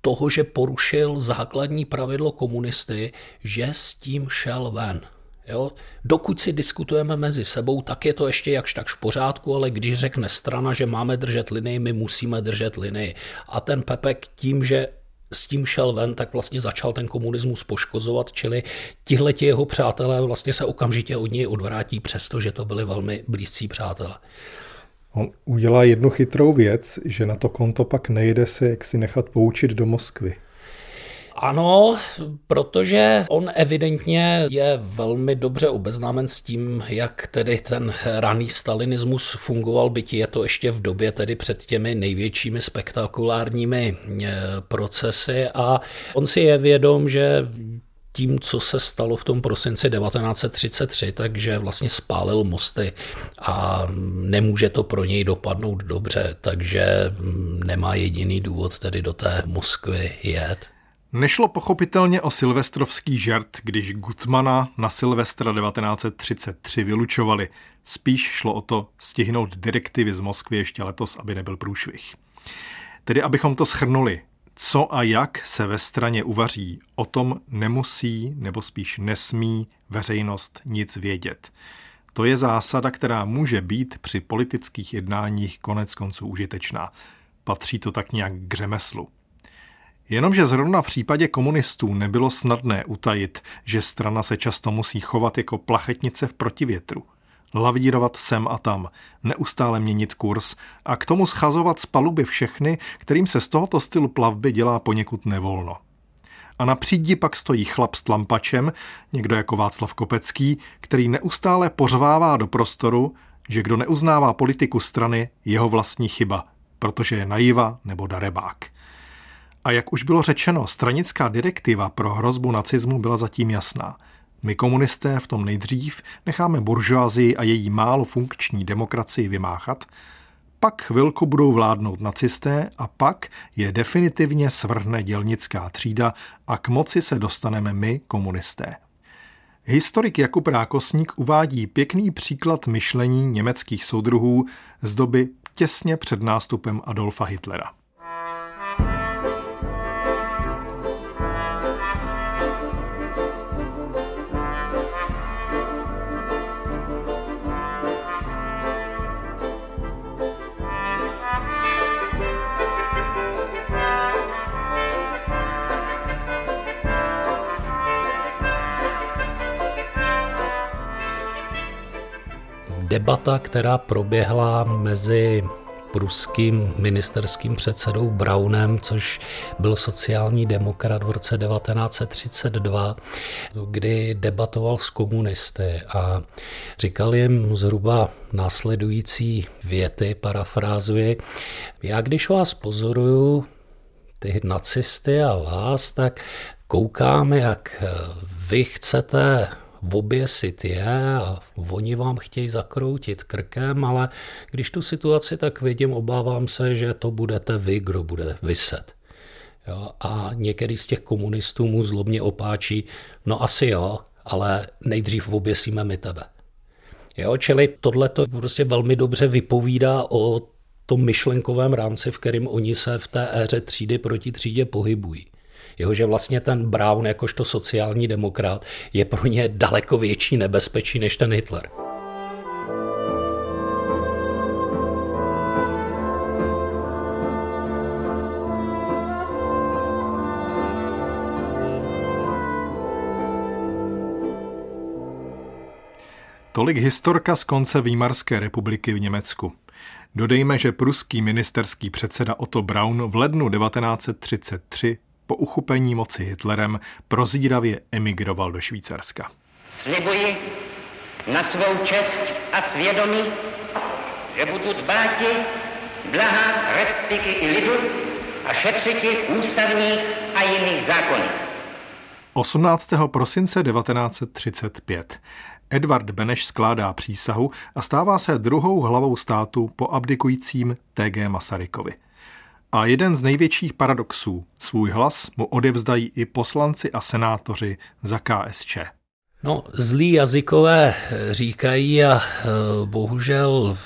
toho, že porušil základní pravidlo komunisty, že s tím šel ven. Jo? Dokud si diskutujeme mezi sebou, tak je to ještě jakž takž v pořádku, ale když řekne strana, že máme držet linii, my musíme držet linii. A ten Pepek tím, že s tím šel ven, tak vlastně začal ten komunismus poškozovat, čili tihleti jeho přátelé vlastně se okamžitě od něj odvrátí, přestože to byli velmi blízcí přátelé. On udělá jednu chytrou věc, že na to konto pak nejde se jak si nechat poučit do Moskvy. Ano, protože on evidentně je velmi dobře obeznámen s tím, jak tedy ten raný stalinismus fungoval, byť je to ještě v době tedy před těmi největšími spektakulárními eh, procesy a on si je vědom, že tím, co se stalo v tom prosinci 1933, takže vlastně spálil mosty a nemůže to pro něj dopadnout dobře, takže nemá jediný důvod tedy do té Moskvy jet. Nešlo pochopitelně o silvestrovský žert, když Gutmana na Silvestra 1933 vylučovali. Spíš šlo o to stihnout direktivy z Moskvy ještě letos, aby nebyl průšvih. Tedy abychom to schrnuli, co a jak se ve straně uvaří, o tom nemusí nebo spíš nesmí veřejnost nic vědět. To je zásada, která může být při politických jednáních konec konců užitečná. Patří to tak nějak k řemeslu. Jenomže zrovna v případě komunistů nebylo snadné utajit, že strana se často musí chovat jako plachetnice v protivětru. Lavírovat sem a tam, neustále měnit kurz a k tomu schazovat z paluby všechny, kterým se z tohoto stylu plavby dělá poněkud nevolno. A na přídi pak stojí chlap s tlampačem, někdo jako Václav Kopecký, který neustále pořvává do prostoru, že kdo neuznává politiku strany, jeho vlastní chyba, protože je naiva nebo darebák. A jak už bylo řečeno, stranická direktiva pro hrozbu nacismu byla zatím jasná. My komunisté v tom nejdřív necháme buržoazii a její málo funkční demokracii vymáchat, pak chvilku budou vládnout nacisté a pak je definitivně svrhne dělnická třída a k moci se dostaneme my, komunisté. Historik Jakub Rákosník uvádí pěkný příklad myšlení německých soudruhů z doby těsně před nástupem Adolfa Hitlera. Debata, která proběhla mezi pruským ministerským předsedou Braunem, což byl sociální demokrat v roce 1932, kdy debatoval s komunisty a říkal jim zhruba následující věty, parafrázuji. Já když vás pozoruju, ty nacisty a vás, tak koukám, jak vy chcete oběsit je a oni vám chtějí zakroutit krkem, ale když tu situaci tak vidím, obávám se, že to budete vy, kdo bude vyset. Jo, a některý z těch komunistů mu zlobně opáčí, no asi jo, ale nejdřív oběsíme my tebe. Jo, čili tohle to prostě velmi dobře vypovídá o tom myšlenkovém rámci, v kterém oni se v té éře třídy proti třídě pohybují jehože vlastně ten Brown jakožto sociální demokrat je pro ně daleko větší nebezpečí než ten Hitler. Tolik historka z konce Výmarské republiky v Německu. Dodejme, že pruský ministerský předseda Otto Braun v lednu 1933 po uchopení moci Hitlerem prozíravě emigroval do Švýcarska. Slibuji na svou čest a svědomí, že budu dbát blaha republiky i lidu a šetřiti ústavních a jiných zákonů. 18. prosince 1935 Edvard Beneš skládá přísahu a stává se druhou hlavou státu po abdikujícím T.G. Masarykovi. A jeden z největších paradoxů, svůj hlas mu odevzdají i poslanci a senátoři za KSČ. No, zlí jazykové říkají a e, bohužel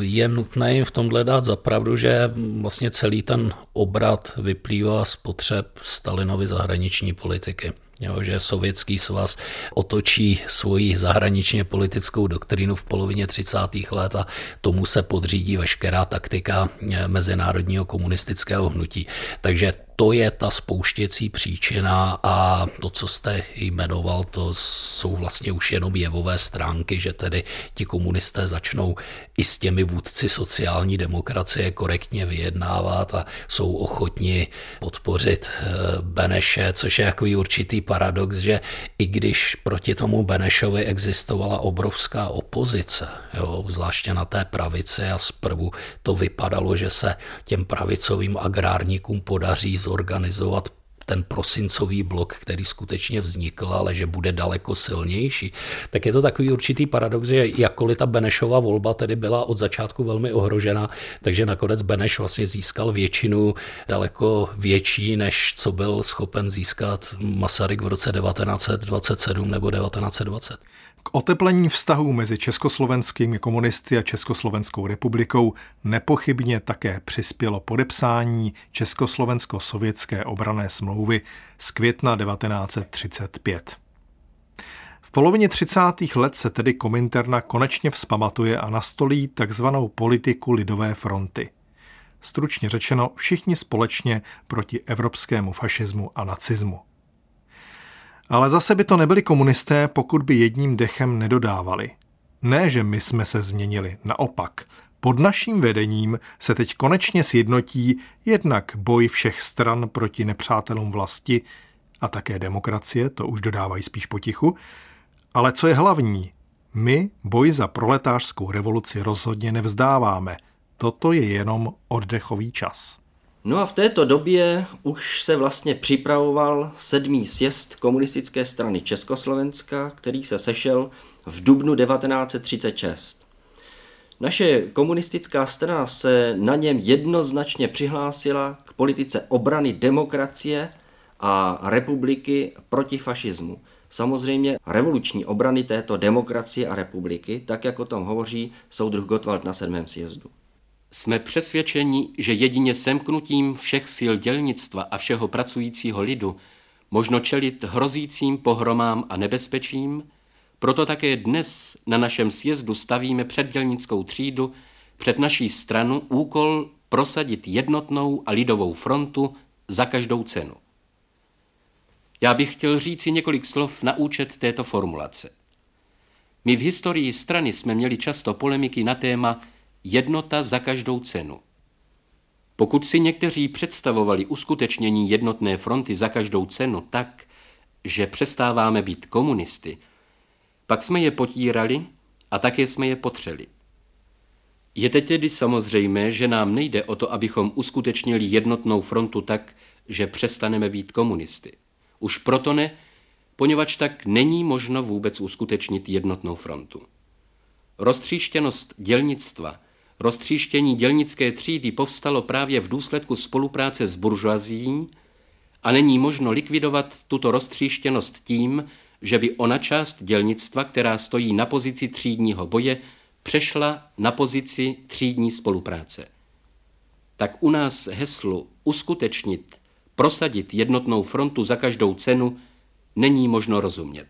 je nutné jim v tomhle dát zapravdu, že vlastně celý ten obrat vyplývá z potřeb Stalinovy zahraniční politiky. Jo, že Sovětský svaz otočí svoji zahraničně politickou doktrínu v polovině 30. let a tomu se podřídí veškerá taktika e, mezinárodního komunistického hnutí. Takže to je ta spouštěcí příčina a to, co jste jmenoval, to jsou vlastně už jenom jevové stránky, že tedy ti komunisté začnou i s těmi vůdci sociální demokracie korektně vyjednávat a jsou ochotni podpořit eh, Beneše, což je jako určitý paradox, že i když proti tomu Benešovi existovala obrovská opozice, jo, zvláště na té pravici a zprvu to vypadalo, že se těm pravicovým agrárníkům podaří zorganizovat ten prosincový blok, který skutečně vznikl, ale že bude daleko silnější, tak je to takový určitý paradox, že jakkoliv ta Benešova volba tedy byla od začátku velmi ohrožena, takže nakonec Beneš vlastně získal většinu daleko větší, než co byl schopen získat Masaryk v roce 1927 nebo 1920. K oteplení vztahů mezi československými komunisty a Československou republikou nepochybně také přispělo podepsání Československo-sovětské obrané smlouvy z května 1935. V polovině 30. let se tedy Kominterna konečně vzpamatuje a nastolí takzvanou politiku lidové fronty. Stručně řečeno, všichni společně proti evropskému fašismu a nacismu. Ale zase by to nebyli komunisté, pokud by jedním dechem nedodávali. Ne, že my jsme se změnili, naopak. Pod naším vedením se teď konečně sjednotí jednak boj všech stran proti nepřátelům vlasti a také demokracie, to už dodávají spíš potichu, ale co je hlavní, my boj za proletářskou revoluci rozhodně nevzdáváme. Toto je jenom oddechový čas. No a v této době už se vlastně připravoval sedmý sjezd komunistické strany Československa, který se sešel v dubnu 1936. Naše komunistická strana se na něm jednoznačně přihlásila k politice obrany demokracie a republiky proti fašismu. Samozřejmě revoluční obrany této demokracie a republiky, tak jak o tom hovoří soudruh Gottwald na sedmém sjezdu. Jsme přesvědčeni, že jedině semknutím všech sil dělnictva a všeho pracujícího lidu možno čelit hrozícím pohromám a nebezpečím, proto také dnes na našem sjezdu stavíme před dělnickou třídu, před naší stranu úkol prosadit jednotnou a lidovou frontu za každou cenu. Já bych chtěl říci několik slov na účet této formulace. My v historii strany jsme měli často polemiky na téma jednota za každou cenu. Pokud si někteří představovali uskutečnění jednotné fronty za každou cenu tak, že přestáváme být komunisty, pak jsme je potírali a také jsme je potřeli. Je teď tedy samozřejmé, že nám nejde o to, abychom uskutečnili jednotnou frontu tak, že přestaneme být komunisty. Už proto ne, poněvadž tak není možno vůbec uskutečnit jednotnou frontu. Roztříštěnost dělnictva Roztříštění dělnické třídy povstalo právě v důsledku spolupráce s buržoazí a není možno likvidovat tuto roztříštěnost tím, že by ona část dělnictva, která stojí na pozici třídního boje, přešla na pozici třídní spolupráce. Tak u nás heslu uskutečnit, prosadit jednotnou frontu za každou cenu není možno rozumět.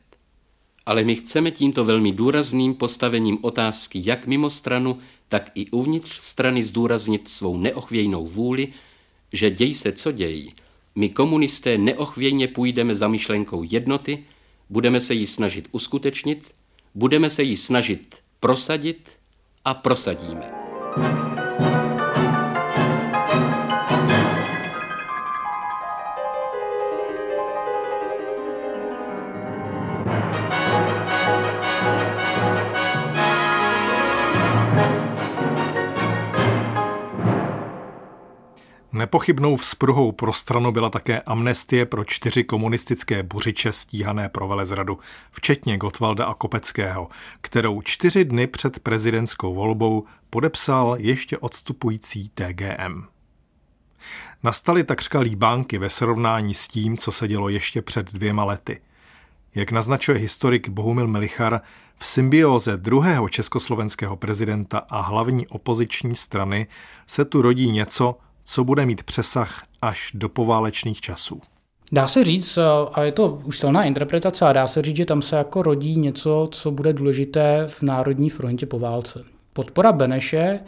Ale my chceme tímto velmi důrazným postavením otázky jak mimo stranu, tak i uvnitř strany zdůraznit svou neochvějnou vůli, že děj se co děj, my komunisté neochvějně půjdeme za myšlenkou jednoty, budeme se ji snažit uskutečnit, budeme se ji snažit prosadit a prosadíme. Nepochybnou vzpruhou pro stranu byla také amnestie pro čtyři komunistické buřiče stíhané pro velezradu, včetně Gotwalda a Kopeckého, kterou čtyři dny před prezidentskou volbou podepsal ještě odstupující TGM. Nastaly takřka líbánky ve srovnání s tím, co se dělo ještě před dvěma lety. Jak naznačuje historik Bohumil Melichar, v symbioze druhého československého prezidenta a hlavní opoziční strany se tu rodí něco, co bude mít přesah až do poválečných časů. Dá se říct, a je to už silná interpretace, a dá se říct, že tam se jako rodí něco, co bude důležité v Národní frontě po válce. Podpora Beneše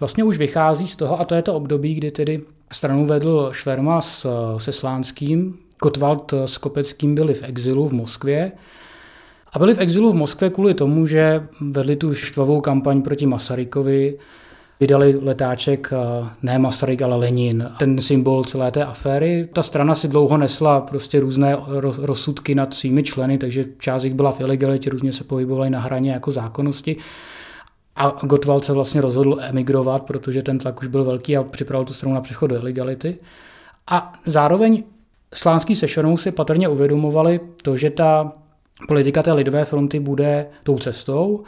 vlastně už vychází z toho, a to je to období, kdy tedy stranu vedl Šverma s, se Slánským, Kotwald s Kopeckým byli v exilu v Moskvě a byli v exilu v Moskvě kvůli tomu, že vedli tu štvavou kampaň proti Masarykovi, vydali letáček ne Masaryk, ale Lenin, ten symbol celé té aféry. Ta strana si dlouho nesla prostě různé rozsudky nad svými členy, takže část jich byla v ilegalitě, různě se pohybovali na hraně jako zákonnosti. A Gottwald se vlastně rozhodl emigrovat, protože ten tlak už byl velký a připravil tu stranu na přechod do ilegality. A zároveň Slánský se Švermou si patrně uvědomovali to, že ta politika té lidové fronty bude tou cestou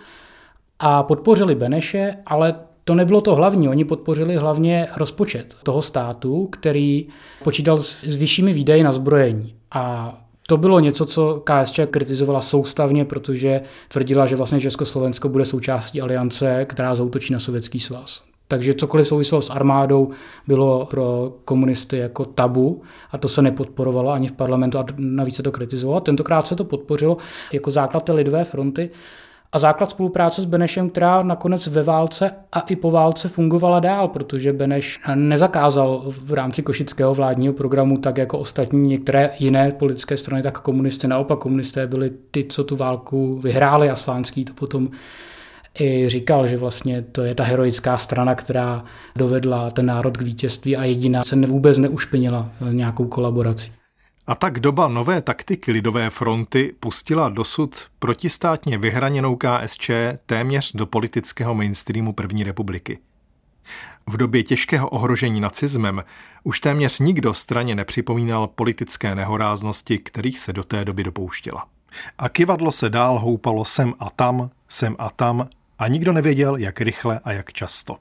a podpořili Beneše, ale to nebylo to hlavní. Oni podpořili hlavně rozpočet toho státu, který počítal s vyššími výdaji na zbrojení. A to bylo něco, co KSČ kritizovala soustavně, protože tvrdila, že vlastně Československo bude součástí aliance, která zautočí na Sovětský svaz. Takže cokoliv souviselo s armádou bylo pro komunisty jako tabu a to se nepodporovalo ani v parlamentu a navíc se to kritizovalo. Tentokrát se to podpořilo jako základ té lidové fronty a základ spolupráce s Benešem, která nakonec ve válce a i po válce fungovala dál, protože Beneš nezakázal v rámci košického vládního programu tak jako ostatní některé jiné politické strany, tak komunisty. Naopak komunisté byli ty, co tu válku vyhráli a Slánský to potom i říkal, že vlastně to je ta heroická strana, která dovedla ten národ k vítězství a jediná se vůbec neušpinila nějakou kolaborací. A tak doba nové taktiky Lidové fronty pustila dosud protistátně vyhraněnou KSČ téměř do politického mainstreamu první republiky. V době těžkého ohrožení nacismem už téměř nikdo straně nepřipomínal politické nehoráznosti, kterých se do té doby dopouštěla. A kivadlo se dál houpalo sem a tam, sem a tam a nikdo nevěděl, jak rychle a jak často.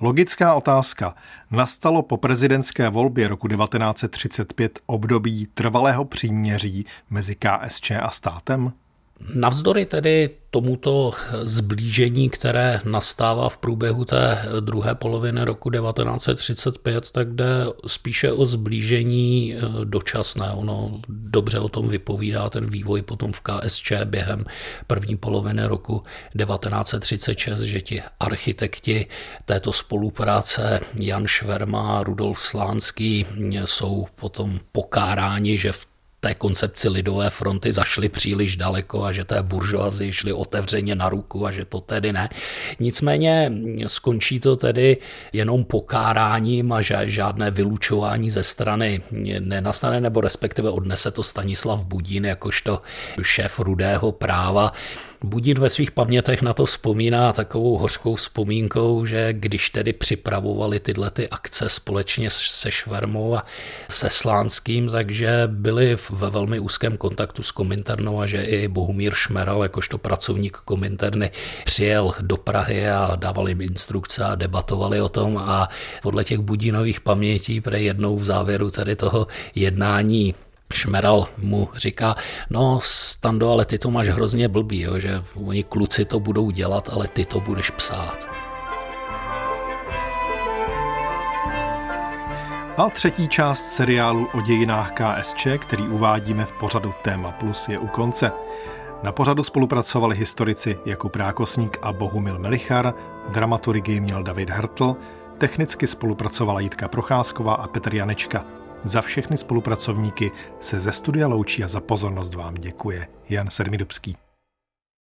Logická otázka. Nastalo po prezidentské volbě roku 1935 období trvalého příměří mezi KSČ a státem? Navzdory tedy tomuto zblížení, které nastává v průběhu té druhé poloviny roku 1935, tak jde spíše o zblížení eh, dočasné. Ono dobře o tom vypovídá ten vývoj potom v KSČ během první poloviny roku 1936, že ti architekti této spolupráce Jan Šverma Rudolf Slánský jsou potom pokáráni, že v té koncepci lidové fronty zašli příliš daleko a že té buržoazi šli otevřeně na ruku a že to tedy ne. Nicméně skončí to tedy jenom pokáráním a žádné vylučování ze strany nenastane, nebo respektive odnese to Stanislav Budín jakožto šéf rudého práva Budín ve svých pamětech na to vzpomíná takovou hořkou vzpomínkou, že když tedy připravovali tyhle ty akce společně se Švermou a se Slánským, takže byli ve velmi úzkém kontaktu s Kominternou a že i Bohumír Šmeral, jakožto pracovník Kominterny, přijel do Prahy a dával jim instrukce a debatovali o tom. A podle těch Budínových pamětí pre jednou v závěru tady toho jednání Šmeral mu říká, no Stando, ale ty to máš hrozně blbý, jo, že oni kluci to budou dělat, ale ty to budeš psát. A třetí část seriálu o dějinách KSČ, který uvádíme v pořadu Téma Plus, je u konce. Na pořadu spolupracovali historici Jakub Rákosník a Bohumil Melichar, dramaturgii měl David Hartl, technicky spolupracovala Jitka Procházková a Petr Janečka. Za všechny spolupracovníky se ze studia loučí a za pozornost vám děkuje Jan Sermidubský.